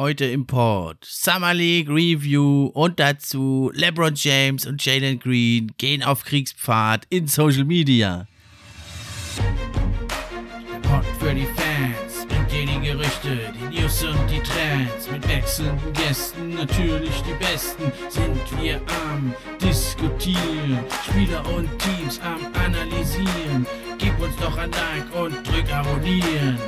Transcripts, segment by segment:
Heute im Pod Summer League Review und dazu LeBron James und Jalen Green gehen auf Kriegspfad in Social Media. Pod für die Fans bringt dir die Gerüchte, die News und die Trends. Mit wechselnden Gästen, natürlich die besten, sind wir am Diskutieren. Spieler und Teams am Analysieren. Gib uns doch ein Like und drück Abonnieren.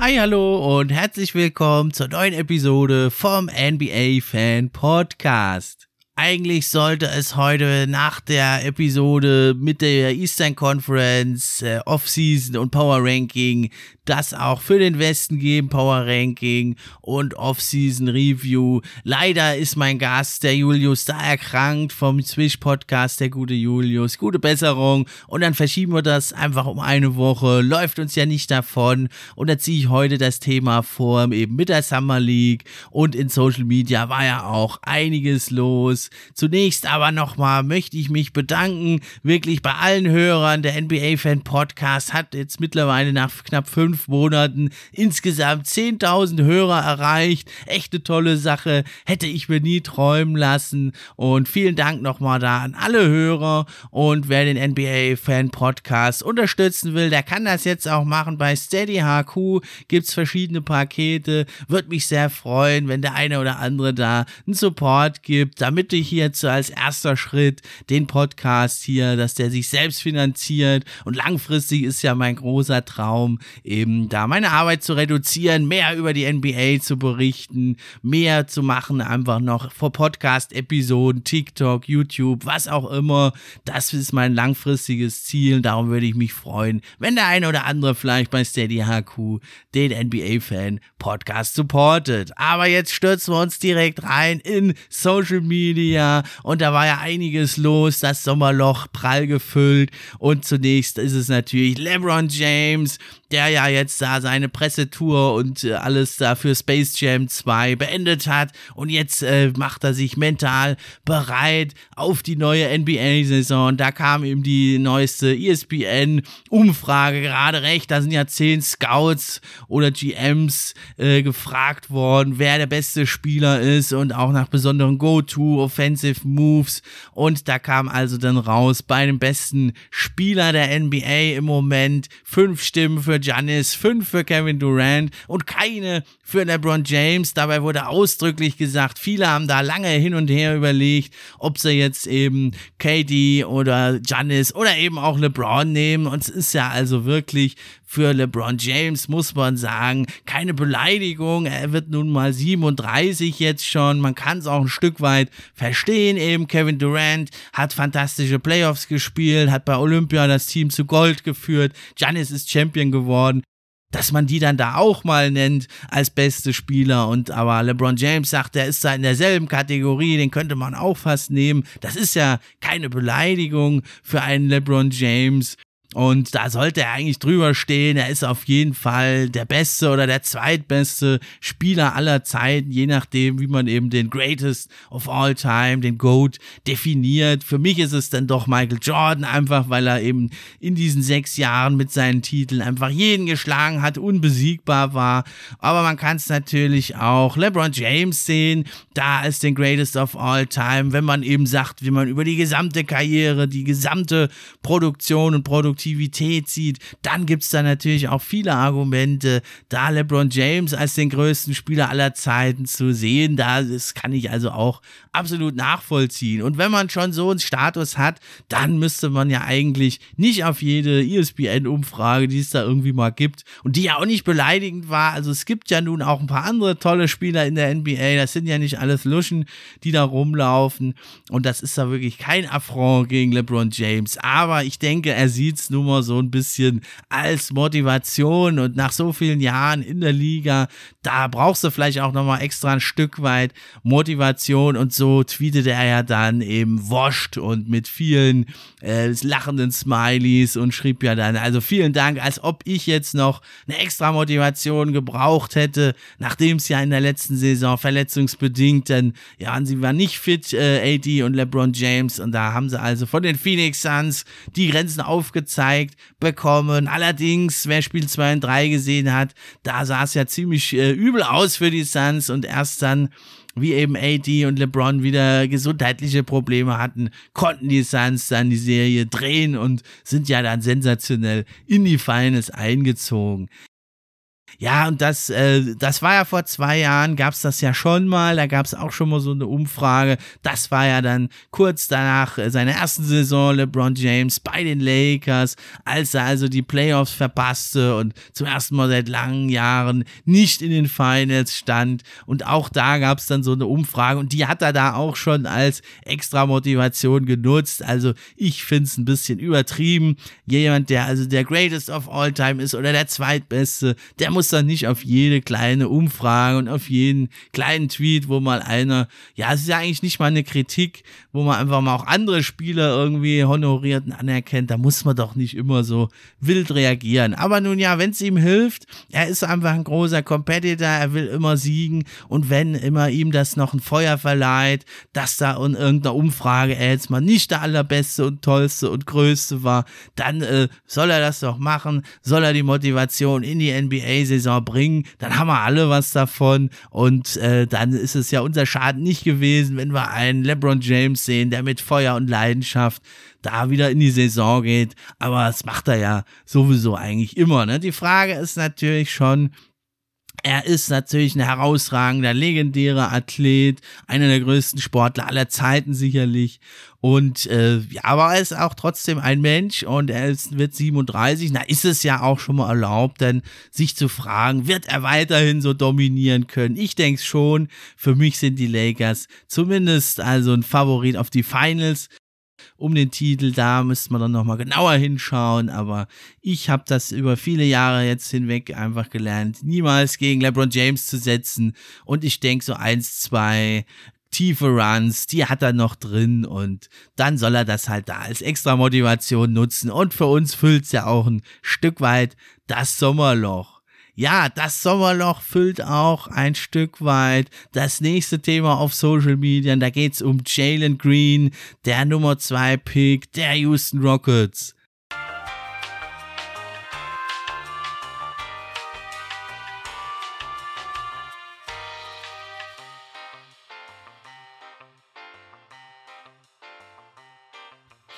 Hi, hallo und herzlich willkommen zur neuen Episode vom NBA Fan Podcast. Eigentlich sollte es heute nach der Episode mit der Eastern Conference, äh, Offseason und Power Ranking das auch für den Westen geben, Power Ranking und Offseason Review. Leider ist mein Gast, der Julius, da erkrankt vom Swish Podcast, der gute Julius. Gute Besserung und dann verschieben wir das einfach um eine Woche. Läuft uns ja nicht davon und da ziehe ich heute das Thema vor, eben mit der Summer League und in Social Media war ja auch einiges los. Zunächst aber nochmal möchte ich mich bedanken, wirklich bei allen Hörern. Der NBA-Fan Podcast hat jetzt mittlerweile nach knapp fünf Monaten insgesamt 10.000 Hörer erreicht. Echte tolle Sache. Hätte ich mir nie träumen lassen. Und vielen Dank nochmal da an alle Hörer. Und wer den NBA-Fan Podcast unterstützen will, der kann das jetzt auch machen. Bei Steady HQ gibt's verschiedene Pakete. Würde mich sehr freuen, wenn der eine oder andere da einen Support gibt, damit ich jetzt als erster Schritt den Podcast hier, dass der sich selbst finanziert und langfristig ist ja mein großer Traum, eben da meine Arbeit zu reduzieren, mehr über die NBA zu berichten, mehr zu machen, einfach noch vor Podcast-Episoden, TikTok, YouTube, was auch immer. Das ist mein langfristiges Ziel. Darum würde ich mich freuen, wenn der eine oder andere vielleicht bei Steady HQ den NBA-Fan Podcast supportet. Aber jetzt stürzen wir uns direkt rein in Social Media Media und da war ja einiges los, das Sommerloch prall gefüllt und zunächst ist es natürlich LeBron James, der ja jetzt da seine Pressetour und äh, alles da für Space Jam 2 beendet hat und jetzt äh, macht er sich mental bereit auf die neue NBA-Saison. Da kam ihm die neueste ESPN-Umfrage gerade recht. Da sind ja zehn Scouts oder GMs äh, gefragt worden, wer der beste Spieler ist und auch nach besonderen Go-To, Offensive Moves. Und da kam also dann raus bei dem besten Spieler der NBA im Moment fünf Stimmen für Giannis, fünf für Kevin Durant und keine für LeBron James. Dabei wurde ausdrücklich gesagt, viele haben da lange hin und her überlegt, ob sie jetzt eben KD oder Giannis oder eben auch LeBron nehmen. Und es ist ja also wirklich für LeBron James, muss man sagen, keine Beleidigung. Er wird nun mal 37 jetzt schon. Man kann es auch ein Stück weit verstehen. Eben Kevin Durant hat fantastische Playoffs gespielt, hat bei Olympia das Team zu Gold geführt. Giannis ist Champion geworden dass man die dann da auch mal nennt als beste Spieler und aber LeBron James sagt, er ist da in derselben Kategorie, den könnte man auch fast nehmen. Das ist ja keine Beleidigung für einen LeBron James und da sollte er eigentlich drüber stehen. Er ist auf jeden Fall der beste oder der zweitbeste Spieler aller Zeiten, je nachdem, wie man eben den Greatest of All Time, den GOAT definiert. Für mich ist es dann doch Michael Jordan, einfach weil er eben in diesen sechs Jahren mit seinen Titeln einfach jeden geschlagen hat, unbesiegbar war. Aber man kann es natürlich auch LeBron James sehen, da ist den Greatest of All Time, wenn man eben sagt, wie man über die gesamte Karriere, die gesamte Produktion und Produktion Produktivität sieht, dann gibt es da natürlich auch viele Argumente, da LeBron James als den größten Spieler aller Zeiten zu sehen. Da das kann ich also auch absolut nachvollziehen. Und wenn man schon so einen Status hat, dann müsste man ja eigentlich nicht auf jede ESPN-Umfrage, die es da irgendwie mal gibt und die ja auch nicht beleidigend war. Also es gibt ja nun auch ein paar andere tolle Spieler in der NBA. Das sind ja nicht alles Luschen, die da rumlaufen. Und das ist da wirklich kein Affront gegen LeBron James. Aber ich denke, er sieht es Hausnummer so ein bisschen als Motivation und nach so vielen Jahren in der Liga, da brauchst du vielleicht auch nochmal extra ein Stück weit Motivation und so tweetet er ja dann eben wascht und mit vielen äh, lachenden Smileys und schrieb ja dann, also vielen Dank, als ob ich jetzt noch eine extra Motivation gebraucht hätte, nachdem es ja in der letzten Saison verletzungsbedingt, denn ja, sie war nicht fit, äh, AD und LeBron James und da haben sie also von den Phoenix Suns die Grenzen aufgezeigt bekommen. Allerdings, wer Spiel 2 und 3 gesehen hat, da sah es ja ziemlich äh, übel aus für die Suns und erst dann wie eben AD und LeBron wieder gesundheitliche Probleme hatten, konnten die Suns dann die Serie drehen und sind ja dann sensationell in die Finals eingezogen. Ja, und das, äh, das war ja vor zwei Jahren, gab es das ja schon mal, da gab es auch schon mal so eine Umfrage. Das war ja dann kurz danach äh, seiner ersten Saison, LeBron James bei den Lakers, als er also die Playoffs verpasste und zum ersten Mal seit langen Jahren nicht in den Finals stand. Und auch da gab es dann so eine Umfrage und die hat er da auch schon als extra Motivation genutzt. Also ich finde es ein bisschen übertrieben. Jemand, der also der Greatest of All Time ist oder der Zweitbeste, der muss dann nicht auf jede kleine Umfrage und auf jeden kleinen Tweet, wo mal einer, ja, es ist ja eigentlich nicht mal eine Kritik, wo man einfach mal auch andere Spieler irgendwie honoriert und anerkennt, da muss man doch nicht immer so wild reagieren. Aber nun ja, wenn es ihm hilft, er ist einfach ein großer Competitor, er will immer siegen und wenn immer ihm das noch ein Feuer verleiht, dass da in irgendeiner Umfrage er jetzt mal nicht der allerbeste und tollste und größte war, dann äh, soll er das doch machen, soll er die Motivation in die NBA Saison bringen, dann haben wir alle was davon und äh, dann ist es ja unser Schaden nicht gewesen, wenn wir einen LeBron James sehen, der mit Feuer und Leidenschaft da wieder in die Saison geht, aber das macht er ja sowieso eigentlich immer. Ne? Die Frage ist natürlich schon, er ist natürlich ein herausragender, legendärer Athlet, einer der größten Sportler aller Zeiten sicherlich. Und äh, ja, aber er ist auch trotzdem ein Mensch und er ist, wird 37. Na, ist es ja auch schon mal erlaubt, denn sich zu fragen, wird er weiterhin so dominieren können? Ich denke schon. Für mich sind die Lakers zumindest also ein Favorit auf die Finals um den Titel. Da müsste man dann nochmal genauer hinschauen. Aber ich habe das über viele Jahre jetzt hinweg einfach gelernt, niemals gegen LeBron James zu setzen. Und ich denke, so eins, zwei tiefe Runs, die hat er noch drin und dann soll er das halt da als extra Motivation nutzen. Und für uns füllt es ja auch ein Stück weit das Sommerloch ja, das Sommerloch füllt auch ein Stück weit das nächste Thema auf Social Media. Da geht's um Jalen Green, der Nummer 2 Pick der Houston Rockets.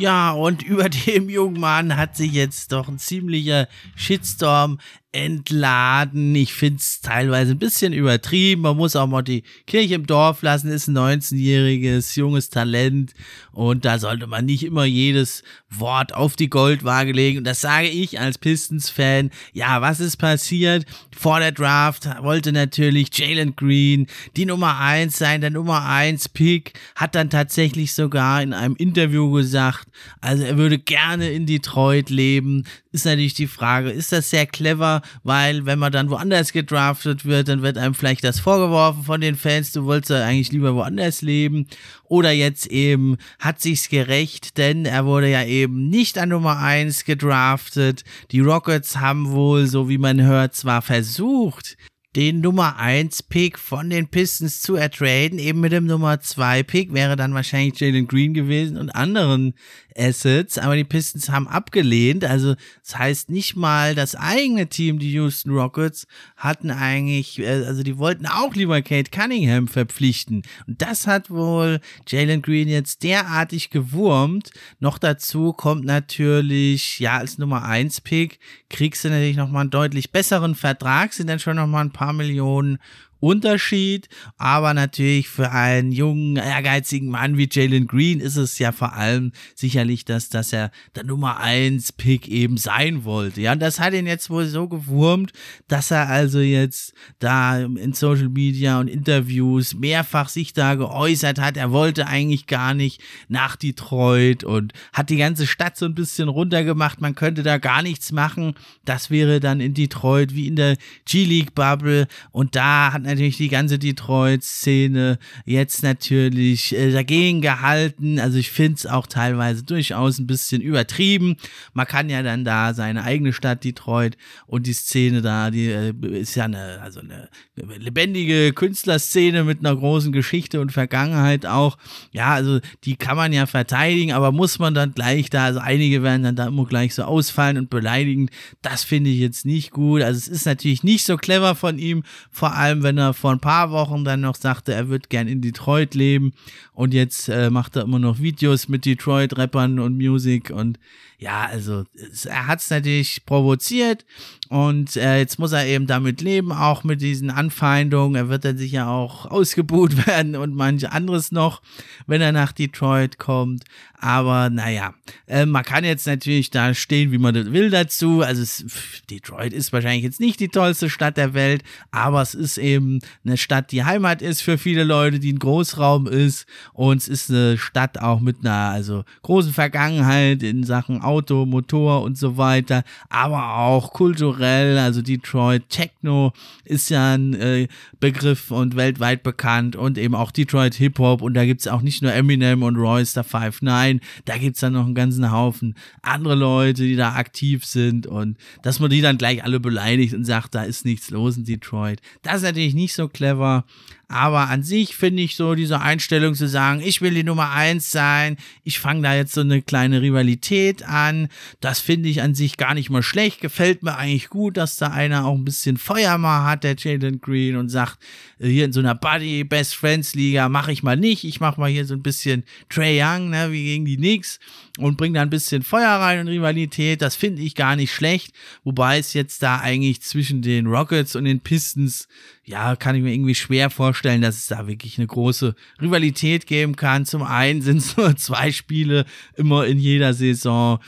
Ja, und über dem jungen Mann hat sich jetzt doch ein ziemlicher Shitstorm entladen. Ich finde es teilweise ein bisschen übertrieben. Man muss auch mal die Kirche im Dorf lassen. Ist ein 19-jähriges, junges Talent. Und da sollte man nicht immer jedes Wort auf die Goldwaage legen. Und das sage ich als Pistons-Fan. Ja, was ist passiert? Vor der Draft wollte natürlich Jalen Green die Nummer 1 sein. Der Nummer 1 Pick hat dann tatsächlich sogar in einem Interview gesagt, also er würde gerne in Detroit leben. Ist natürlich die Frage, ist das sehr clever? weil wenn man dann woanders gedraftet wird, dann wird einem vielleicht das vorgeworfen von den Fans, du wolltest eigentlich lieber woanders leben. Oder jetzt eben hat sich's gerecht, denn er wurde ja eben nicht an Nummer 1 gedraftet. Die Rockets haben wohl, so wie man hört, zwar versucht, den Nummer 1 Pick von den Pistons zu ertraden, eben mit dem Nummer 2 Pick wäre dann wahrscheinlich Jalen Green gewesen und anderen Assets, aber die Pistons haben abgelehnt. Also das heißt nicht mal das eigene Team, die Houston Rockets, hatten eigentlich, äh, also die wollten auch lieber Kate Cunningham verpflichten. Und das hat wohl Jalen Green jetzt derartig gewurmt. Noch dazu kommt natürlich, ja, als Nummer 1 Pick kriegst du natürlich nochmal einen deutlich besseren Vertrag, sind dann schon nochmal ein paar Millionen Unterschied. Aber natürlich für einen jungen, ehrgeizigen Mann wie Jalen Green ist es ja vor allem sicherlich, dass, dass er der Nummer 1 Pick eben sein wollte. Ja, und das hat ihn jetzt wohl so gewurmt, dass er also jetzt da in Social Media und Interviews mehrfach sich da geäußert hat. Er wollte eigentlich gar nicht nach Detroit und hat die ganze Stadt so ein bisschen runtergemacht. Man könnte da gar nichts machen. Das wäre dann in Detroit wie in der G-League Bubble. Und da hat natürlich die ganze Detroit-Szene jetzt natürlich äh, dagegen gehalten. Also ich finde es auch teilweise durchaus ein bisschen übertrieben. Man kann ja dann da seine eigene Stadt Detroit und die Szene da, die äh, ist ja eine, also eine lebendige Künstlerszene mit einer großen Geschichte und Vergangenheit auch. Ja, also die kann man ja verteidigen, aber muss man dann gleich da, also einige werden dann da immer gleich so ausfallen und beleidigen. Das finde ich jetzt nicht gut. Also es ist natürlich nicht so clever von ihm, vor allem wenn er vor ein paar Wochen dann noch sagte, er wird gern in Detroit leben. Und jetzt äh, macht er immer noch Videos mit Detroit-Rappern und Musik. Und ja, also er hat es natürlich provoziert und äh, jetzt muss er eben damit leben, auch mit diesen Anfeindungen. Er wird dann sicher auch ausgebuht werden und manch anderes noch, wenn er nach Detroit kommt. Aber naja, äh, man kann jetzt natürlich da stehen, wie man das will dazu. Also es, Detroit ist wahrscheinlich jetzt nicht die tollste Stadt der Welt, aber es ist eben eine Stadt, die Heimat ist für viele Leute, die ein Großraum ist. Und es ist eine Stadt auch mit einer also großen Vergangenheit in Sachen Auto, Motor und so weiter, aber auch kulturell. Also Detroit Techno ist ja ein äh, Begriff und weltweit bekannt und eben auch Detroit Hip Hop. Und da gibt's auch nicht nur Eminem und Royce da Five Verein, da gibt's dann noch einen ganzen Haufen andere Leute, die da aktiv sind und dass man die dann gleich alle beleidigt und sagt, da ist nichts los in Detroit. Das ist natürlich nicht so clever, aber an sich finde ich so diese Einstellung zu sagen, ich will die Nummer eins sein, ich fange da jetzt so eine kleine Rivalität an. Das finde ich an sich gar nicht mal schlecht. Gefällt mir eigentlich gut, dass da einer auch ein bisschen Feuer mal hat, der Jalen Green, und sagt, äh, hier in so einer Buddy Best Friends Liga mache ich mal nicht. Ich mache mal hier so ein bisschen Trey Young, ne, wie gegen die Knicks und bringe da ein bisschen Feuer rein und Rivalität. Das finde ich gar nicht schlecht. Wobei es jetzt da eigentlich zwischen den Rockets und den Pistons ja, kann ich mir irgendwie schwer vorstellen, dass es da wirklich eine große Rivalität geben kann. Zum einen sind es nur zwei Spiele immer in jeder Saison.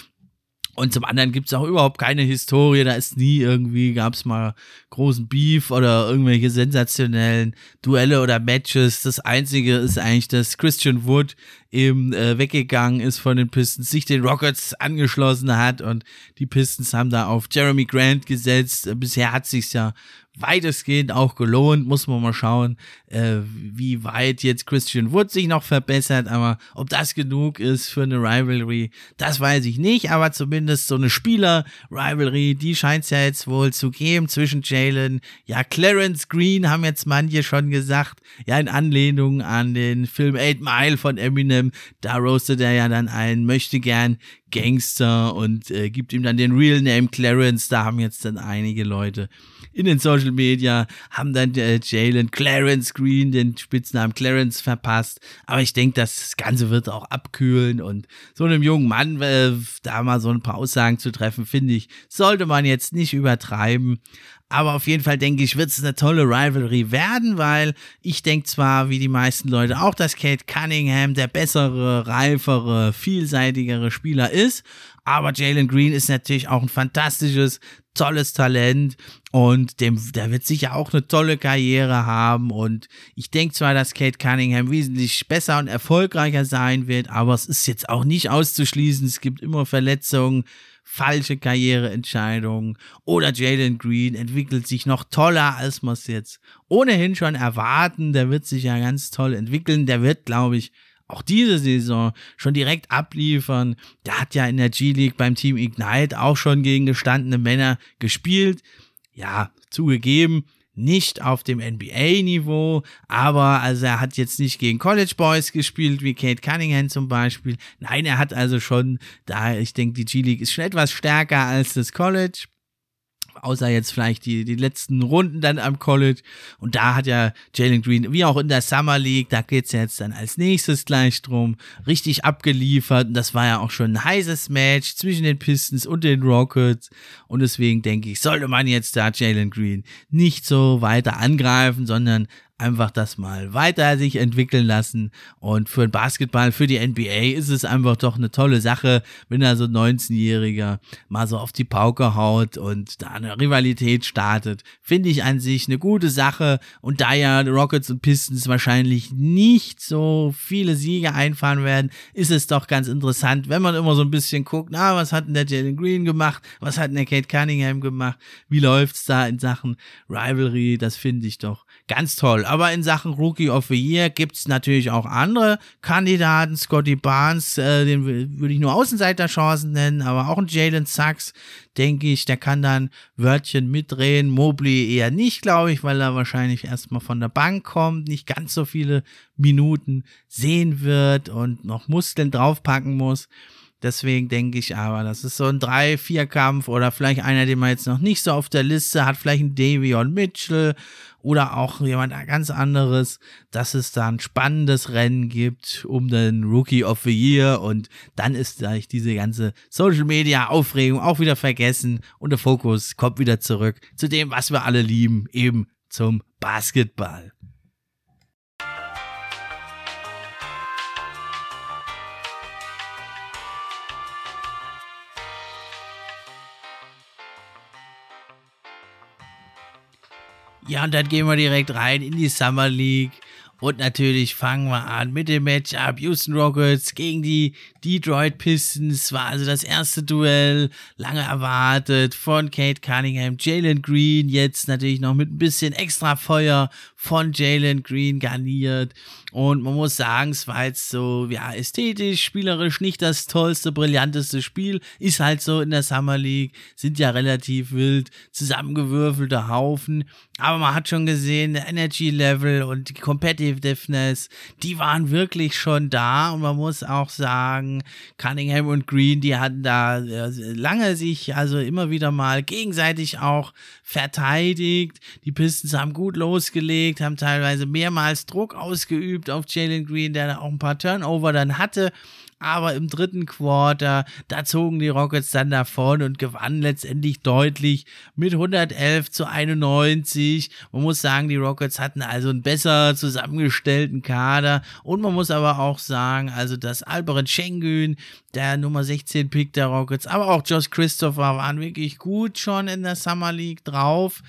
Und zum anderen gibt's auch überhaupt keine Historie. Da ist nie irgendwie, gab's mal großen Beef oder irgendwelche sensationellen Duelle oder Matches. Das Einzige ist eigentlich, dass Christian Wood eben äh, weggegangen ist von den Pistons, sich den Rockets angeschlossen hat und die Pistons haben da auf Jeremy Grant gesetzt. Bisher hat sich's ja weitestgehend auch gelohnt. Muss man mal schauen, äh, wie weit jetzt Christian Wood sich noch verbessert. Aber ob das genug ist für eine Rivalry, das weiß ich nicht. Aber zumindest so eine Spieler-Rivalry, die scheint es ja jetzt wohl zu geben zwischen Jalen. Ja, Clarence Green haben jetzt manche schon gesagt. Ja, in Anlehnung an den Film Eight Mile von Eminem. Da roastet er ja dann einen möchte gern Gangster und äh, gibt ihm dann den Real Name Clarence. Da haben jetzt dann einige Leute in den Social Media, haben dann äh, Jalen Clarence Green den Spitznamen Clarence verpasst. Aber ich denke, das Ganze wird auch abkühlen und so einem jungen Mann äh, da mal so ein paar Aussagen zu treffen, finde ich, sollte man jetzt nicht übertreiben. Aber auf jeden Fall denke ich, wird es eine tolle Rivalry werden, weil ich denke zwar, wie die meisten Leute auch, dass Kate Cunningham der bessere, reifere, vielseitigere Spieler ist. Aber Jalen Green ist natürlich auch ein fantastisches, tolles Talent und dem, der wird sicher auch eine tolle Karriere haben. Und ich denke zwar, dass Kate Cunningham wesentlich besser und erfolgreicher sein wird, aber es ist jetzt auch nicht auszuschließen. Es gibt immer Verletzungen falsche Karriereentscheidungen oder Jalen Green entwickelt sich noch toller, als man es jetzt ohnehin schon erwarten. Der wird sich ja ganz toll entwickeln. Der wird, glaube ich, auch diese Saison schon direkt abliefern. Der hat ja in der G-League beim Team Ignite auch schon gegen gestandene Männer gespielt. Ja, zugegeben, nicht auf dem NBA-Niveau, aber also er hat jetzt nicht gegen College Boys gespielt, wie Kate Cunningham zum Beispiel. Nein, er hat also schon, da ich denke, die G-League ist schon etwas stärker als das College. Außer jetzt vielleicht die, die letzten Runden dann am College. Und da hat ja Jalen Green, wie auch in der Summer League, da geht's jetzt dann als nächstes gleich drum, richtig abgeliefert. Und das war ja auch schon ein heißes Match zwischen den Pistons und den Rockets. Und deswegen denke ich, sollte man jetzt da Jalen Green nicht so weiter angreifen, sondern einfach das mal weiter sich entwickeln lassen. Und für den Basketball, für die NBA ist es einfach doch eine tolle Sache, wenn da so ein 19-Jähriger mal so auf die Pauke haut und da eine Rivalität startet. Finde ich an sich eine gute Sache. Und da ja Rockets und Pistons wahrscheinlich nicht so viele Siege einfahren werden, ist es doch ganz interessant, wenn man immer so ein bisschen guckt, na, was hat denn der Jalen Green gemacht? Was hat denn der Kate Cunningham gemacht? Wie läuft's da in Sachen Rivalry? Das finde ich doch ganz toll. Aber in Sachen Rookie of the Year gibt es natürlich auch andere Kandidaten. Scotty Barnes, äh, den würde ich nur Außenseiterchancen nennen, aber auch ein Jalen Sachs, denke ich, der kann dann Wörtchen mitdrehen. Mobley eher nicht, glaube ich, weil er wahrscheinlich erstmal von der Bank kommt, nicht ganz so viele Minuten sehen wird und noch Muskeln draufpacken muss. Deswegen denke ich aber, das ist so ein 3-4-Kampf oder vielleicht einer, den man jetzt noch nicht so auf der Liste hat, vielleicht ein Davion Mitchell oder auch jemand ganz anderes, dass es da ein spannendes Rennen gibt um den Rookie of the Year und dann ist gleich diese ganze Social Media Aufregung auch wieder vergessen und der Fokus kommt wieder zurück zu dem, was wir alle lieben, eben zum Basketball. Ja, und dann gehen wir direkt rein in die Summer League. Und natürlich fangen wir an mit dem Matchup Houston Rockets gegen die Detroit Pistons. War also das erste Duell, lange erwartet von Kate Cunningham, Jalen Green. Jetzt natürlich noch mit ein bisschen extra Feuer von Jalen Green garniert. Und man muss sagen, es war jetzt so, ja, ästhetisch, spielerisch nicht das tollste, brillanteste Spiel. Ist halt so in der Summer League, sind ja relativ wild zusammengewürfelte Haufen. Aber man hat schon gesehen, der Energy Level und die Competitiveness, die waren wirklich schon da. Und man muss auch sagen, Cunningham und Green, die hatten da lange sich also immer wieder mal gegenseitig auch verteidigt. Die Pistons haben gut losgelegt, haben teilweise mehrmals Druck ausgeübt auf Jalen Green, der da auch ein paar Turnover dann hatte aber im dritten Quarter, da zogen die Rockets dann davon und gewannen letztendlich deutlich mit 111 zu 91. Man muss sagen, die Rockets hatten also einen besser zusammengestellten Kader und man muss aber auch sagen, also dass Albert Schengen, der Nummer 16 Pick der Rockets, aber auch Josh Christopher waren wirklich gut schon in der Summer League drauf.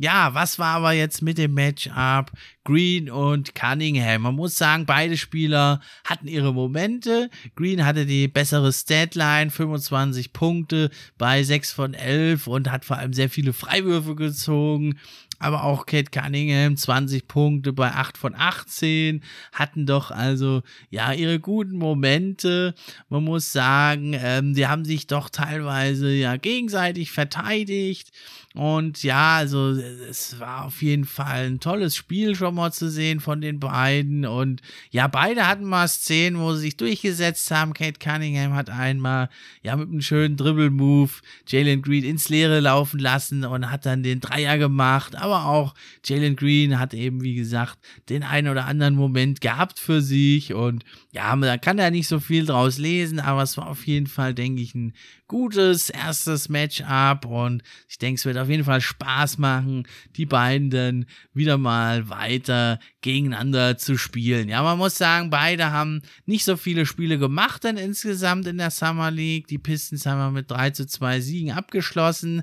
Ja, was war aber jetzt mit dem Matchup Green und Cunningham? Man muss sagen, beide Spieler hatten ihre Momente. Green hatte die bessere Statline, 25 Punkte bei 6 von 11 und hat vor allem sehr viele Freiwürfe gezogen aber auch Kate Cunningham 20 Punkte bei 8 von 18 hatten doch also ja ihre guten Momente. Man muss sagen, ähm, die haben sich doch teilweise ja gegenseitig verteidigt. Und ja, also es war auf jeden Fall ein tolles Spiel schon mal zu sehen von den beiden. Und ja, beide hatten mal Szenen, wo sie sich durchgesetzt haben. Kate Cunningham hat einmal ja mit einem schönen Dribble-Move Jalen Green ins Leere laufen lassen und hat dann den Dreier gemacht. Aber auch Jalen Green hat eben, wie gesagt, den einen oder anderen Moment gehabt für sich. Und ja, da kann er nicht so viel draus lesen, aber es war auf jeden Fall, denke ich, ein gutes erstes Matchup und ich denke, es wird auf jeden Fall Spaß machen, die beiden dann wieder mal weiter gegeneinander zu spielen. Ja, man muss sagen, beide haben nicht so viele Spiele gemacht dann insgesamt in der Summer League. Die Pistons haben wir mit 3 zu 2 Siegen abgeschlossen.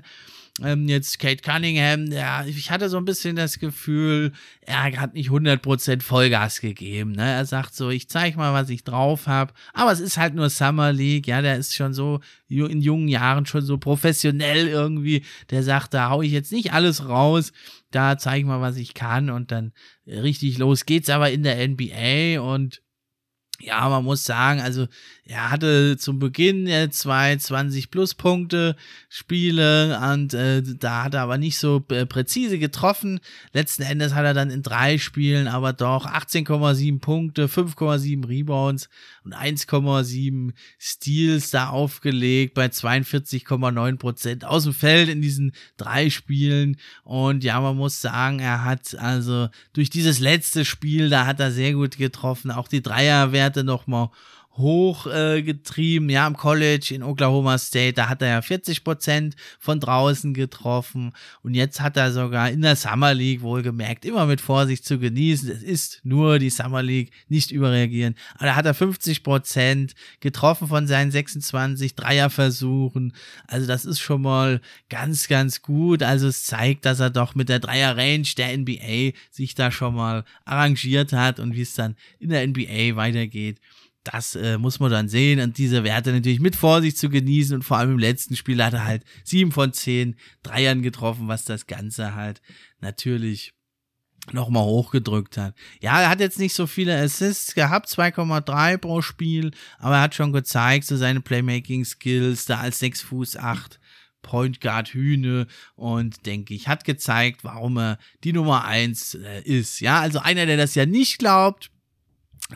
Ähm, jetzt Kate Cunningham, ja, ich hatte so ein bisschen das Gefühl, er hat nicht 100% Vollgas gegeben. Ne? Er sagt so, ich zeig mal, was ich drauf habe. Aber es ist halt nur Summer League. Ja, der ist schon so in jungen Jahren schon so professionell irgendwie. Der sagt, da hau ich jetzt nicht alles raus. Da zeige ich mal, was ich kann. Und dann richtig los geht's aber in der NBA und ja, man muss sagen, also er hatte zum Beginn äh, zwei 20 Pluspunkte Spiele und äh, da hat er aber nicht so äh, präzise getroffen. Letzten Endes hat er dann in drei Spielen aber doch 18,7 Punkte, 5,7 Rebounds und 1,7 Steals da aufgelegt bei 42,9 Prozent aus dem Feld in diesen drei Spielen. Und ja, man muss sagen, er hat also durch dieses letzte Spiel, da hat er sehr gut getroffen. Auch die Dreierwerte nochmal hochgetrieben. Äh, ja, im College in Oklahoma State, da hat er ja 40 Prozent von draußen getroffen. Und jetzt hat er sogar in der Summer League wohlgemerkt, immer mit Vorsicht zu genießen. Es ist nur die Summer League, nicht überreagieren. Aber da hat er 50 Prozent getroffen von seinen 26 Dreierversuchen. Also das ist schon mal ganz, ganz gut. Also es zeigt, dass er doch mit der Dreier-Range der NBA sich da schon mal arrangiert hat und wie es dann in der NBA weitergeht das äh, muss man dann sehen und diese Werte natürlich mit Vorsicht zu genießen und vor allem im letzten Spiel hat er halt sieben von zehn Dreiern getroffen, was das Ganze halt natürlich nochmal hochgedrückt hat. Ja, er hat jetzt nicht so viele Assists gehabt, 2,3 pro Spiel, aber er hat schon gezeigt, so seine Playmaking-Skills, da als 6 Fuß 8 Point Guard Hühne und denke ich, hat gezeigt, warum er die Nummer 1 äh, ist. Ja, also einer, der das ja nicht glaubt,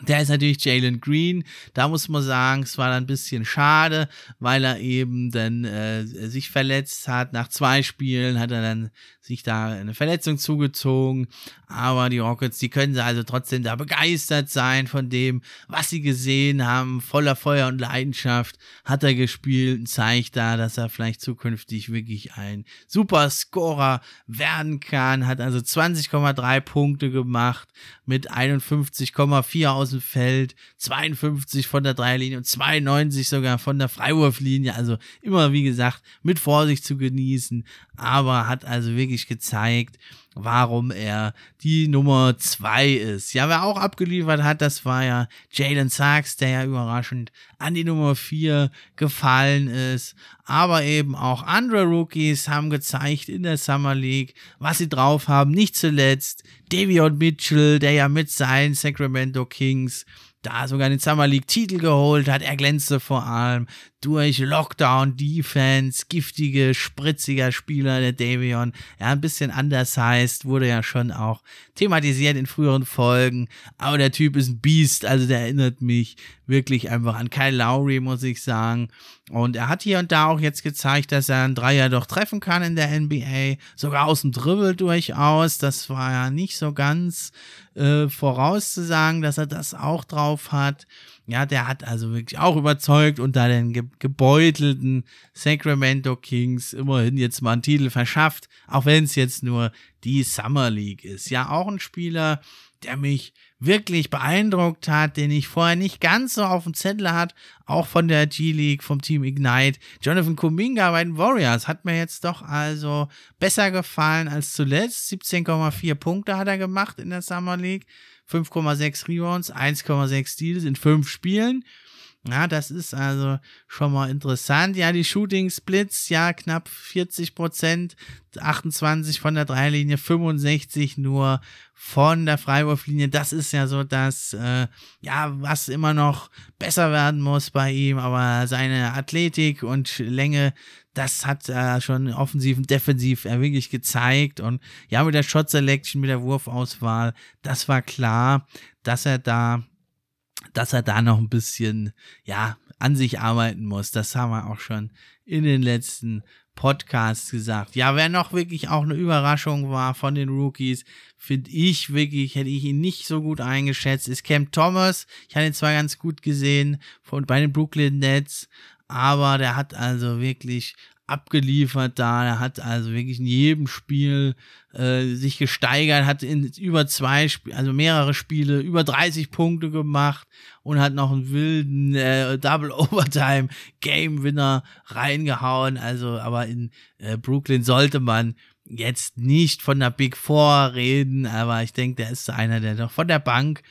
der ist natürlich Jalen Green. Da muss man sagen, es war dann ein bisschen schade, weil er eben dann äh, sich verletzt hat. Nach zwei Spielen hat er dann sich da eine Verletzung zugezogen. Aber die Rockets, die können sie also trotzdem da begeistert sein von dem, was sie gesehen haben. Voller Feuer und Leidenschaft hat er gespielt und zeigt da, dass er vielleicht zukünftig wirklich ein super Scorer werden kann. Hat also 20,3 Punkte gemacht mit 51,4 aus dem Feld, 52 von der Dreierlinie und 92 sogar von der Freiwurflinie. Also immer, wie gesagt, mit Vorsicht zu genießen. Aber hat also wirklich wirklich gezeigt, warum er die Nummer zwei ist. Ja, wer auch abgeliefert hat, das war ja Jalen Sachs, der ja überraschend an die Nummer vier gefallen ist. Aber eben auch andere Rookies haben gezeigt in der Summer League, was sie drauf haben. Nicht zuletzt Davion Mitchell, der ja mit seinen Sacramento Kings da sogar den Summer League Titel geholt hat. Er glänzte vor allem durch Lockdown Defense, giftige, spritziger Spieler der Davion. Ja, ein bisschen anders heißt, wurde ja schon auch thematisiert in früheren Folgen. Aber der Typ ist ein Biest, also der erinnert mich wirklich einfach an Kyle Lowry, muss ich sagen. Und er hat hier und da auch jetzt gezeigt, dass er einen Dreier doch treffen kann in der NBA. Sogar aus dem Dribbel durchaus. Das war ja nicht so ganz äh, vorauszusagen, dass er das auch drauf hat. Ja, der hat also wirklich auch überzeugt unter den ge gebeutelten Sacramento Kings immerhin jetzt mal einen Titel verschafft, auch wenn es jetzt nur die Summer League ist. Ja, auch ein Spieler, der mich wirklich beeindruckt hat, den ich vorher nicht ganz so auf dem Zettel hat, auch von der G-League, vom Team Ignite. Jonathan Kuminga bei den Warriors hat mir jetzt doch also besser gefallen als zuletzt. 17,4 Punkte hat er gemacht in der Summer League. 5,6 Rebounds, 1,6 Steals in fünf Spielen. Ja, das ist also schon mal interessant. Ja, die Shooting Splits, ja, knapp 40 Prozent, 28 von der Dreilinie, 65 nur von der Freiwurflinie. Das ist ja so das, äh, ja, was immer noch besser werden muss bei ihm. Aber seine Athletik und Länge, das hat er schon offensiv und defensiv wirklich gezeigt. Und ja, mit der Shot Selection, mit der Wurfauswahl, das war klar, dass er da dass er da noch ein bisschen, ja, an sich arbeiten muss. Das haben wir auch schon in den letzten Podcasts gesagt. Ja, wer noch wirklich auch eine Überraschung war von den Rookies, finde ich wirklich, hätte ich ihn nicht so gut eingeschätzt, ist Cam Thomas. Ich hatte ihn zwar ganz gut gesehen von, bei den Brooklyn Nets, aber der hat also wirklich abgeliefert da. Er hat also wirklich in jedem Spiel äh, sich gesteigert, hat in über zwei, Sp also mehrere Spiele über 30 Punkte gemacht und hat noch einen wilden äh, Double Overtime Game Winner reingehauen. Also, aber in äh, Brooklyn sollte man jetzt nicht von der Big Four reden, aber ich denke, der ist einer, der doch von der Bank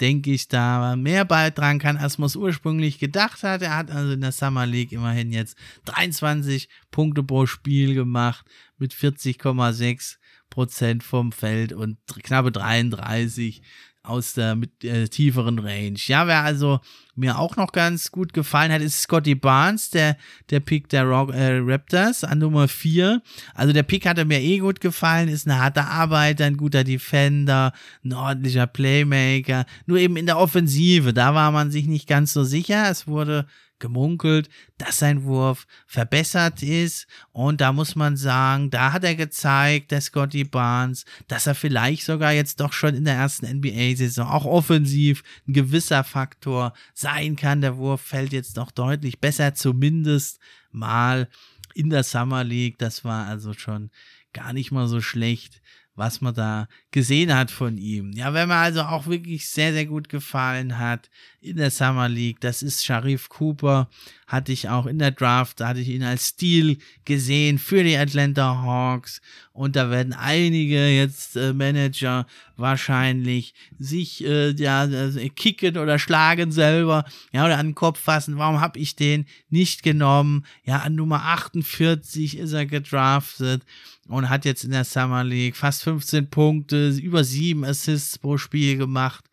denke ich, da mehr beitragen kann, als man es ursprünglich gedacht hat. Er hat also in der Summer League immerhin jetzt 23 Punkte pro Spiel gemacht mit 40,6 Prozent vom Feld und knappe 33 aus der mit, äh, tieferen Range. Ja, wer also mir auch noch ganz gut gefallen hat, ist Scotty Barnes, der, der Pick der Rock, äh, Raptors an Nummer 4. Also der Pick hatte mir eh gut gefallen, ist ein harter Arbeiter, ein guter Defender, ein ordentlicher Playmaker. Nur eben in der Offensive, da war man sich nicht ganz so sicher. Es wurde gemunkelt, dass sein Wurf verbessert ist. Und da muss man sagen, da hat er gezeigt, der Scotty Barnes, dass er vielleicht sogar jetzt doch schon in der ersten NBA-Saison auch offensiv ein gewisser Faktor sein kann. Der Wurf fällt jetzt doch deutlich besser, zumindest mal in der Summer League. Das war also schon gar nicht mal so schlecht was man da gesehen hat von ihm. Ja, wenn man also auch wirklich sehr, sehr gut gefallen hat in der Summer League, das ist Sharif Cooper, hatte ich auch in der Draft, da hatte ich ihn als Stil gesehen für die Atlanta Hawks und da werden einige jetzt äh, Manager wahrscheinlich sich äh, ja äh, kicken oder schlagen selber, ja, oder an den Kopf fassen, warum habe ich den nicht genommen? Ja, an Nummer 48 ist er gedraftet und hat jetzt in der Summer League fast 15 Punkte, über 7 Assists pro Spiel gemacht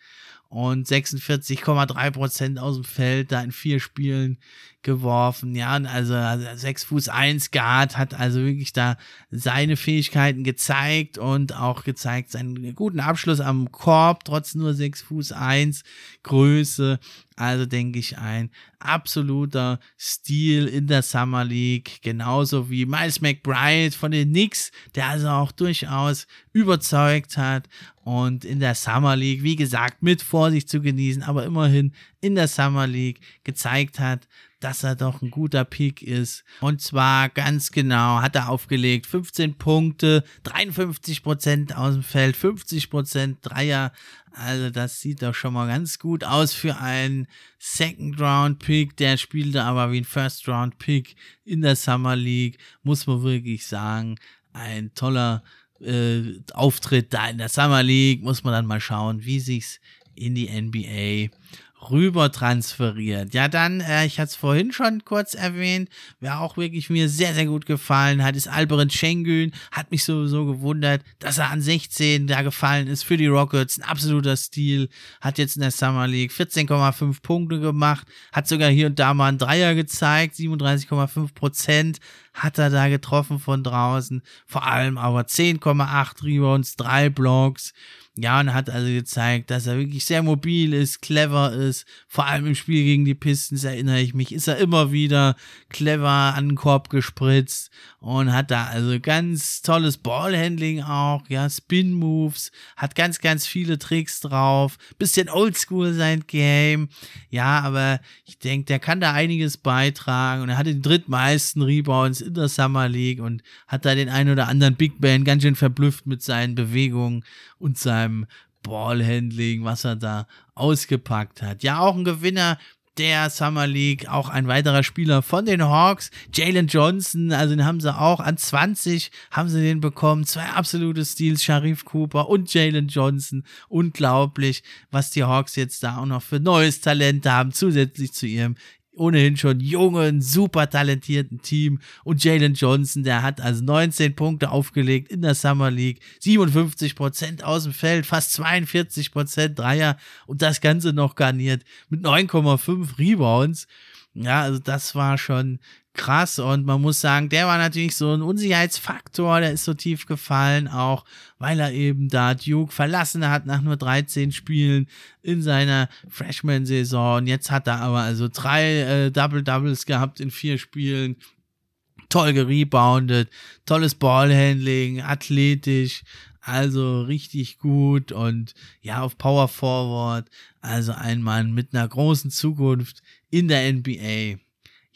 und 46,3 Prozent aus dem Feld da in vier Spielen geworfen. Ja, also, also 6 Fuß 1 Guard hat also wirklich da seine Fähigkeiten gezeigt und auch gezeigt seinen guten Abschluss am Korb, trotz nur 6 Fuß 1 Größe. Also denke ich ein absoluter Stil in der Summer League, genauso wie Miles McBride von den Knicks, der also auch durchaus überzeugt hat und in der Summer League, wie gesagt, mit Vorsicht zu genießen, aber immerhin in der Summer League gezeigt hat, dass er doch ein guter Pick ist. Und zwar ganz genau hat er aufgelegt 15 Punkte, 53 Prozent aus dem Feld, 50 Prozent Dreier. Also das sieht doch schon mal ganz gut aus für einen Second Round Pick. Der spielte aber wie ein First Round Pick in der Summer League. Muss man wirklich sagen, ein toller äh, Auftritt da in der Summer League. Muss man dann mal schauen, wie sich's in die NBA rüber transferiert. Ja, dann, äh, ich hatte es vorhin schon kurz erwähnt, wer auch wirklich mir sehr, sehr gut gefallen hat, ist Alberen Schengen. Hat mich sowieso gewundert, dass er an 16 da gefallen ist für die Rockets. Ein absoluter Stil. Hat jetzt in der Summer League 14,5 Punkte gemacht. Hat sogar hier und da mal einen Dreier gezeigt. 37,5 Prozent hat er da getroffen von draußen. Vor allem aber 10,8 Rebounds, drei Blocks. Ja, und hat also gezeigt, dass er wirklich sehr mobil ist, clever ist. Vor allem im Spiel gegen die Pistons erinnere ich mich, ist er immer wieder clever an den Korb gespritzt und hat da also ganz tolles Ballhandling auch, ja, Spin Moves, hat ganz, ganz viele Tricks drauf. Bisschen oldschool sein Game. Ja, aber ich denke, der kann da einiges beitragen und er hatte die drittmeisten Rebounds in der Summer League und hat da den einen oder anderen Big Band ganz schön verblüfft mit seinen Bewegungen und seinem Ballhandling, was er da ausgepackt hat. Ja, auch ein Gewinner der Summer League, auch ein weiterer Spieler von den Hawks, Jalen Johnson, also den haben sie auch an 20 haben sie den bekommen, zwei absolute Steals, Sharif Cooper und Jalen Johnson, unglaublich, was die Hawks jetzt da auch noch für neues Talent haben, zusätzlich zu ihrem ohnehin schon jungen, super talentierten Team. Und Jalen Johnson, der hat also 19 Punkte aufgelegt in der Summer League, 57 Prozent aus dem Feld, fast 42 Prozent Dreier und das Ganze noch garniert mit 9,5 Rebounds. Ja, also das war schon krass und man muss sagen, der war natürlich so ein Unsicherheitsfaktor, der ist so tief gefallen, auch weil er eben da Duke verlassen hat nach nur 13 Spielen in seiner Freshman-Saison. Jetzt hat er aber also drei äh, Double-Doubles gehabt in vier Spielen. Toll gereboundet, tolles Ballhandling, athletisch, also richtig gut und ja, auf Power Forward, also ein Mann mit einer großen Zukunft in der NBA.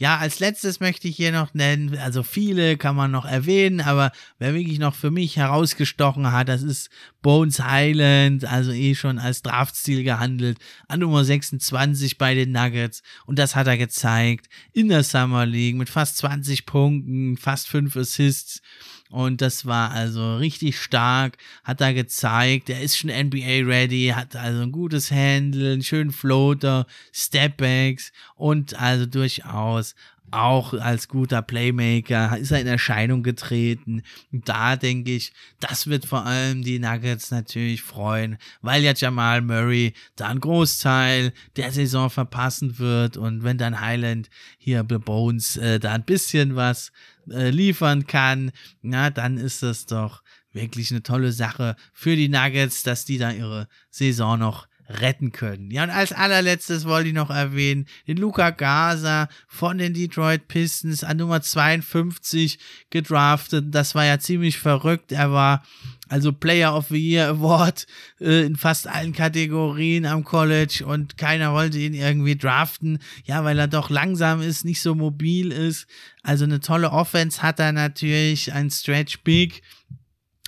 Ja, als letztes möchte ich hier noch nennen, also viele kann man noch erwähnen, aber wer wirklich noch für mich herausgestochen hat, das ist Bones Highland, also eh schon als Draftstil gehandelt, an Nummer 26 bei den Nuggets. Und das hat er gezeigt in der Summer League mit fast 20 Punkten, fast 5 Assists. Und das war also richtig stark, hat er gezeigt, er ist schon NBA ready, hat also ein gutes Handle, einen schönen Floater, Stepbacks und also durchaus auch als guter Playmaker ist er in Erscheinung getreten. Da denke ich, das wird vor allem die Nuggets natürlich freuen, weil ja Jamal Murray da einen Großteil der Saison verpassen wird und wenn dann Highland hier bei Bones äh, da ein bisschen was äh, liefern kann, na, dann ist das doch wirklich eine tolle Sache für die Nuggets, dass die da ihre Saison noch retten können. Ja, und als allerletztes wollte ich noch erwähnen, den Luca Gaza von den Detroit Pistons an Nummer 52 gedraftet. Das war ja ziemlich verrückt. Er war also Player of the Year Award äh, in fast allen Kategorien am College und keiner wollte ihn irgendwie draften. Ja, weil er doch langsam ist, nicht so mobil ist. Also eine tolle Offense hat er natürlich, ein Stretch Big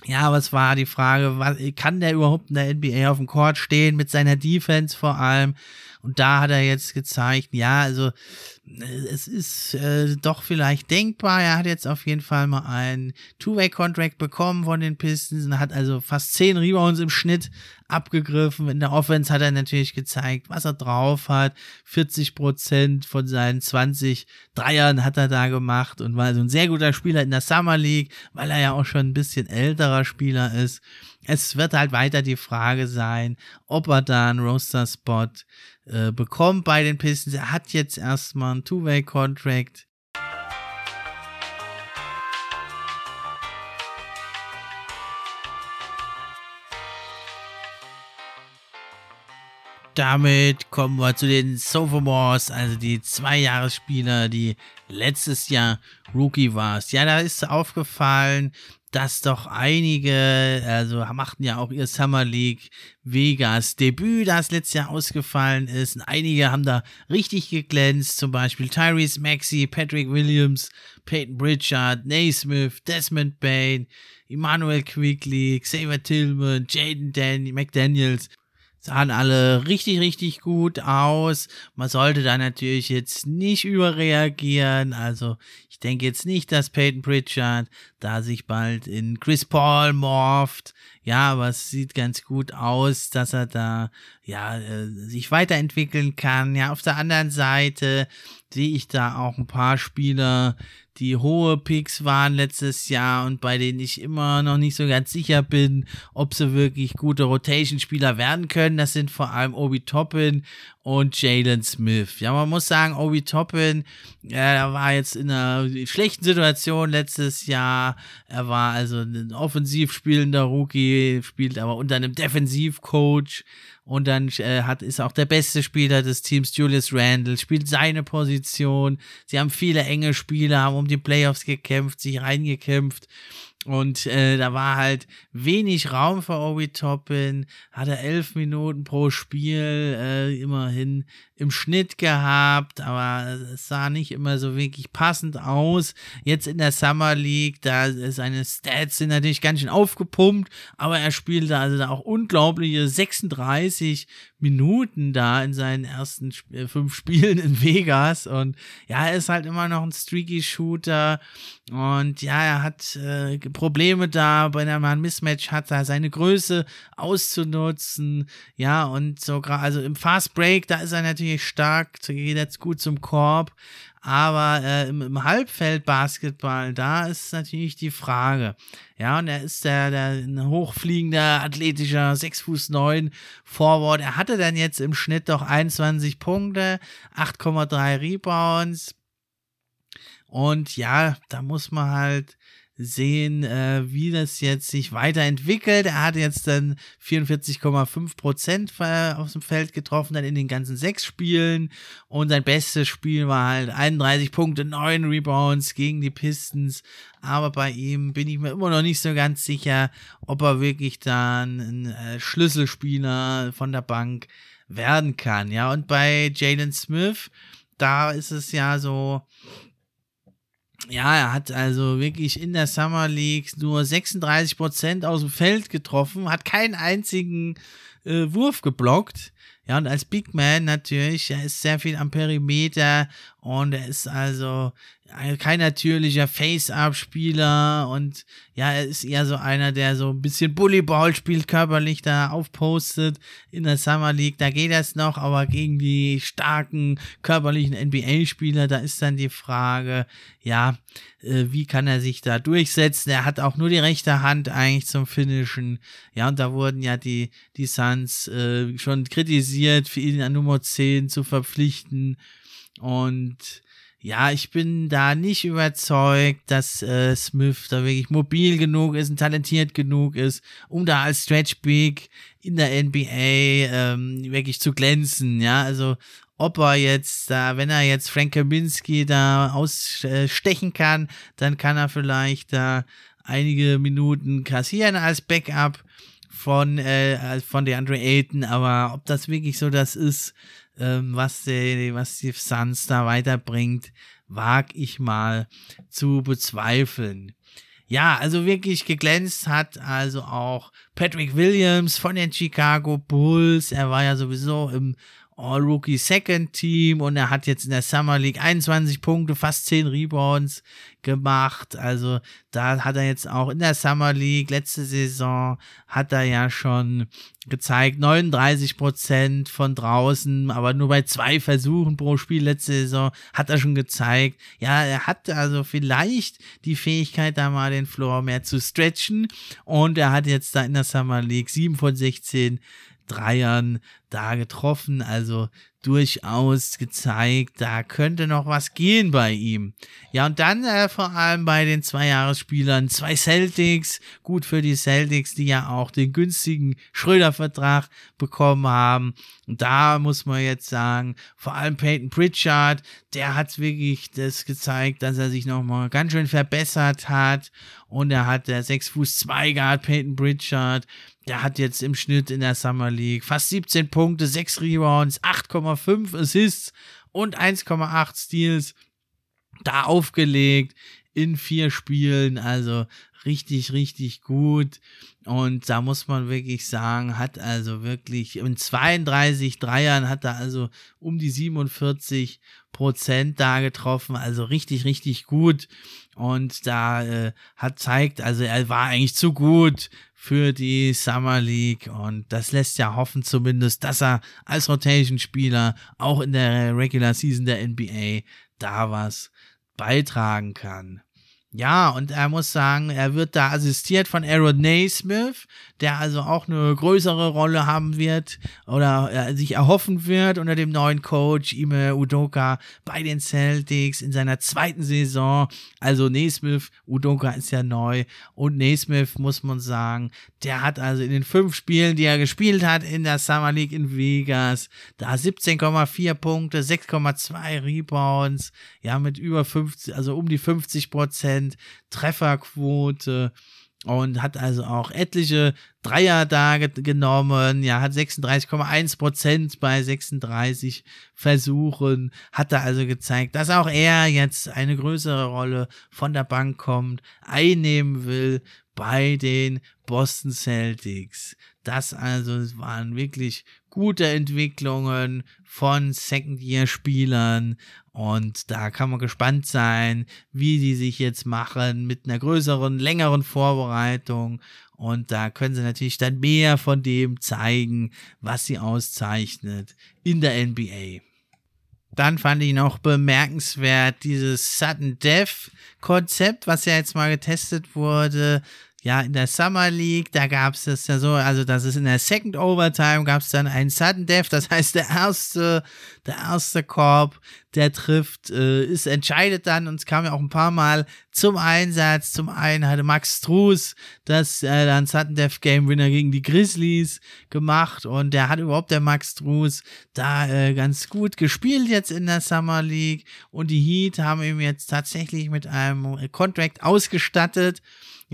ja, aber es war die Frage, was, kann der überhaupt in der NBA auf dem Court stehen, mit seiner Defense vor allem? Und da hat er jetzt gezeigt, ja, also es ist äh, doch vielleicht denkbar. Er hat jetzt auf jeden Fall mal einen Two-Way-Contract bekommen von den Pistons und hat also fast zehn Rebounds im Schnitt abgegriffen. In der Offense hat er natürlich gezeigt, was er drauf hat. 40 Prozent von seinen 20 Dreiern hat er da gemacht und war also ein sehr guter Spieler in der Summer League, weil er ja auch schon ein bisschen älterer Spieler ist. Es wird halt weiter die Frage sein, ob er da einen Roster-Spot äh, bekommt bei den Pistons. Er hat jetzt erstmal einen Two-Way-Contract. Damit kommen wir zu den Sophomores, also die Zwei-Jahres-Spieler, die letztes Jahr Rookie waren. Ja, da ist aufgefallen, dass doch einige, also machten ja auch ihr Summer League Vegas Debüt, das letztes Jahr ausgefallen ist. Und einige haben da richtig geglänzt, zum Beispiel Tyrese Maxey, Patrick Williams, Peyton Pritchard, Naismith, Desmond Bain, Emmanuel Quigley, Xavier Tillman, Jaden Dan McDaniels sahen alle richtig, richtig gut aus. Man sollte da natürlich jetzt nicht überreagieren. Also ich denke jetzt nicht, dass Peyton Pritchard da sich bald in Chris Paul morpht. Ja, aber es sieht ganz gut aus, dass er da ja äh, sich weiterentwickeln kann. Ja, auf der anderen Seite sehe ich da auch ein paar Spieler, die hohe Picks waren letztes Jahr und bei denen ich immer noch nicht so ganz sicher bin, ob sie wirklich gute Rotation-Spieler werden können. Das sind vor allem Obi Toppin und Jalen Smith. Ja, man muss sagen, Obi Toppin, er war jetzt in einer schlechten Situation letztes Jahr. Er war also ein offensiv spielender Rookie, spielt aber unter einem Defensivcoach. Und dann äh, hat, ist auch der beste Spieler des Teams, Julius Randle, spielt seine Position. Sie haben viele enge Spieler, haben um die Playoffs gekämpft, sich reingekämpft. Und äh, da war halt wenig Raum für Obi Toppin, hat er elf Minuten pro Spiel äh, immerhin im Schnitt gehabt, aber es sah nicht immer so wirklich passend aus. Jetzt in der Summer League, da seine Stats sind natürlich ganz schön aufgepumpt, aber er spielte also da auch unglaubliche 36 Minuten da in seinen ersten äh, fünf Spielen in Vegas und ja, er ist halt immer noch ein streaky Shooter und ja, er hat äh, Probleme da, wenn er mal ein Mismatch hat, da seine Größe auszunutzen, ja, und so gerade, also im Fast Break, da ist er natürlich stark, geht jetzt gut zum Korb, aber äh, im, im Halbfeld-Basketball, da ist natürlich die Frage. Ja, und er ist der, der ein hochfliegender, athletischer 6 Fuß 9 Forward. Er hatte dann jetzt im Schnitt doch 21 Punkte, 8,3 Rebounds. Und ja, da muss man halt sehen, äh, wie das jetzt sich weiterentwickelt. Er hat jetzt dann 44,5 Prozent äh, aus dem Feld getroffen, dann in den ganzen sechs Spielen. Und sein bestes Spiel war halt 31 Punkte, 9 Rebounds gegen die Pistons. Aber bei ihm bin ich mir immer noch nicht so ganz sicher, ob er wirklich dann ein äh, Schlüsselspieler von der Bank werden kann. Ja, und bei Jalen Smith, da ist es ja so, ja, er hat also wirklich in der Summer League nur 36% aus dem Feld getroffen, hat keinen einzigen äh, Wurf geblockt. Ja, und als Big Man natürlich, er ist sehr viel am Perimeter und er ist also kein natürlicher Face-Up-Spieler und ja, er ist eher so einer, der so ein bisschen Bullyball spielt, körperlich da aufpostet in der Summer League. Da geht das noch, aber gegen die starken körperlichen NBA-Spieler, da ist dann die Frage, ja, äh, wie kann er sich da durchsetzen? Er hat auch nur die rechte Hand eigentlich zum Finishen. Ja, und da wurden ja die, die Suns äh, schon kritisiert, für ihn an Nummer 10 zu verpflichten. Und ja, ich bin da nicht überzeugt, dass äh, Smith da wirklich mobil genug ist und talentiert genug ist, um da als Stretch Big in der NBA ähm, wirklich zu glänzen. Ja, also ob er jetzt da, wenn er jetzt Frank Kaminsky da ausstechen kann, dann kann er vielleicht da einige Minuten kassieren als Backup von, äh, von DeAndre Ayton, aber ob das wirklich so das ist, ähm, was, die, was die Suns da weiterbringt, wag ich mal zu bezweifeln. Ja, also wirklich geglänzt hat also auch Patrick Williams von den Chicago Bulls. Er war ja sowieso im All-Rookie Second Team und er hat jetzt in der Summer League 21 Punkte, fast 10 Rebounds gemacht. Also da hat er jetzt auch in der Summer League letzte Saison hat er ja schon gezeigt 39 Prozent von draußen, aber nur bei zwei Versuchen pro Spiel letzte Saison hat er schon gezeigt. Ja, er hat also vielleicht die Fähigkeit da mal den Floor mehr zu stretchen und er hat jetzt da in der Summer League 7 von 16 Dreiern da getroffen, also durchaus gezeigt, da könnte noch was gehen bei ihm. Ja, und dann äh, vor allem bei den Zweijahresspielern, zwei Celtics, gut für die Celtics, die ja auch den günstigen Schröder-Vertrag bekommen haben. Und da muss man jetzt sagen, vor allem Peyton Pritchard, der hat wirklich das gezeigt, dass er sich nochmal ganz schön verbessert hat. Und er hat der 6 Fuß 2 Guard Peyton Pritchard, der hat jetzt im Schnitt in der Summer League fast 17 Punkte, 6 Rebounds, 8,5 Assists und 1,8 Steals da aufgelegt in vier Spielen. Also richtig, richtig gut. Und da muss man wirklich sagen, hat also wirklich in 32 Dreiern hat er also um die 47 Prozent da getroffen. Also richtig, richtig gut. Und da äh, hat zeigt, also er war eigentlich zu gut für die Summer League und das lässt ja hoffen zumindest, dass er als Rotation-Spieler auch in der Regular Season der NBA da was beitragen kann. Ja, und er muss sagen, er wird da assistiert von Aaron Naismith, der also auch eine größere Rolle haben wird oder äh, sich erhoffen wird unter dem neuen Coach Ime Udoka bei den Celtics in seiner zweiten Saison. Also Naismith, Udoka ist ja neu und Naismith muss man sagen, der hat also in den fünf Spielen, die er gespielt hat in der Summer League in Vegas, da 17,4 Punkte, 6,2 Rebounds, ja mit über 50, also um die 50 Prozent Trefferquote und hat also auch etliche Dreier da genommen. Ja, hat 36,1 Prozent bei 36 Versuchen. Hat da also gezeigt, dass auch er jetzt eine größere Rolle von der Bank kommt, einnehmen will bei den Boston Celtics. Das also waren wirklich gute Entwicklungen von Second-Year-Spielern und da kann man gespannt sein, wie die sich jetzt machen mit einer größeren, längeren Vorbereitung. Und da können sie natürlich dann mehr von dem zeigen, was sie auszeichnet in der NBA. Dann fand ich noch bemerkenswert dieses Sudden Death Konzept, was ja jetzt mal getestet wurde ja, in der Summer League, da gab es das ja so, also das ist in der Second Overtime gab es dann einen Sudden Death, das heißt der erste, der erste Korb, der trifft, äh, ist entscheidet dann und es kam ja auch ein paar Mal zum Einsatz. Zum einen hatte Max Struß das äh, dann Sudden Death Game Winner gegen die Grizzlies gemacht und der hat überhaupt der Max Struß da äh, ganz gut gespielt jetzt in der Summer League und die Heat haben ihm jetzt tatsächlich mit einem Contract ausgestattet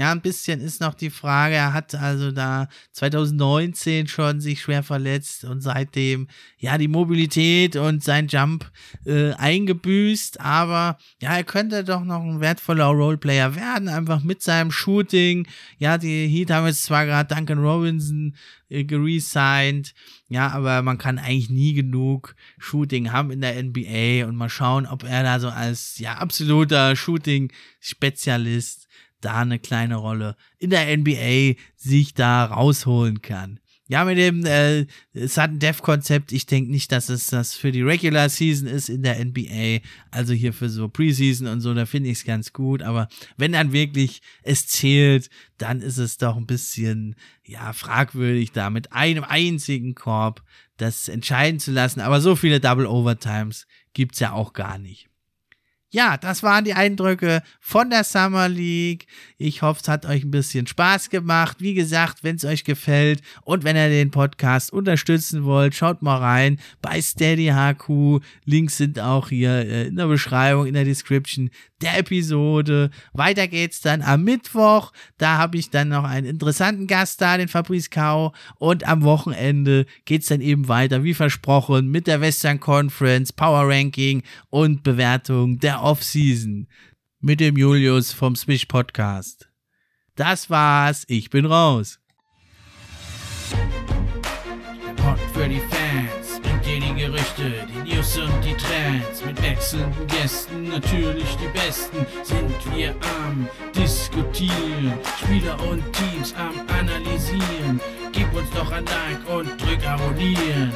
Ja, ein bisschen ist noch die Frage. Er hat also da 2019 schon sich schwer verletzt und seitdem ja die Mobilität und sein Jump äh, eingebüßt. Aber ja, er könnte doch noch ein wertvoller Roleplayer werden, einfach mit seinem Shooting. Ja, die Heat haben jetzt zwar gerade Duncan Robinson äh, geresigned, ja, aber man kann eigentlich nie genug Shooting haben in der NBA und mal schauen, ob er da so als ja absoluter Shooting-Spezialist da eine kleine Rolle in der NBA sich da rausholen kann. Ja, mit dem äh, Sudden Death Konzept, ich denke nicht, dass es das für die Regular Season ist in der NBA, also hier für so Preseason und so, da finde ich es ganz gut, aber wenn dann wirklich es zählt, dann ist es doch ein bisschen, ja, fragwürdig da mit einem einzigen Korb das entscheiden zu lassen, aber so viele Double Overtimes gibt's ja auch gar nicht ja, das waren die Eindrücke von der Summer League. Ich hoffe, es hat euch ein bisschen Spaß gemacht. Wie gesagt, wenn es euch gefällt und wenn ihr den Podcast unterstützen wollt, schaut mal rein bei Steady HQ. Links sind auch hier äh, in der Beschreibung, in der Description der Episode. Weiter geht's dann am Mittwoch. Da habe ich dann noch einen interessanten Gast da, den Fabrice Kau. Und am Wochenende geht's dann eben weiter, wie versprochen, mit der Western Conference, Power Ranking und Bewertung der Offseason. Mit dem Julius vom Swish Podcast. Das war's. Ich bin raus. Pod für die Fans, bringt dir die Gerüchte, die News und die Trends. Mit wechselnden Gästen, natürlich die besten, sind wir am Diskutieren. Spieler und Teams am Analysieren. Gib uns doch ein Like und drück Abonnieren.